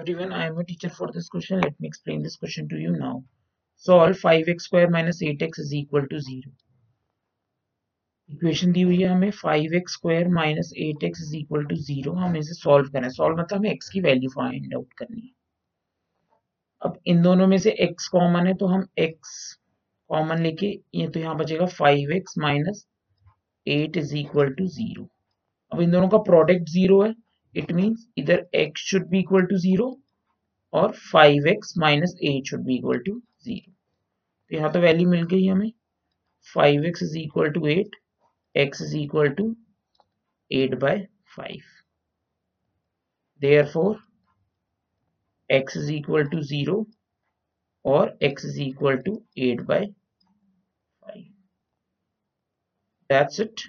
everyone, I am a teacher for this question. Let me explain this question to you now. Solve 5x square minus 8x is equal to 0. Equation दी हुई है हमें 5x square minus eight x is equal to zero हमें इसे solve करना है solve मतलब हमें x की वैल्यू फाइंड आउट करनी है अब इन दोनों में से x कॉमन है तो हम x कॉमन लेके ये तो यहाँ बचेगा 5x minus eight is equal to zero अब इन दोनों का प्रोडक्ट ज़ीरो है it means either x should be equal to 0 और 5x minus 8 should be equal to 0 तो यहाँ तो वैल्यू मिल गई हमें 5x is equal to 8 x is equal to 8 by 5 therefore x is equal to 0 or x is equal to 8 by 5 that's it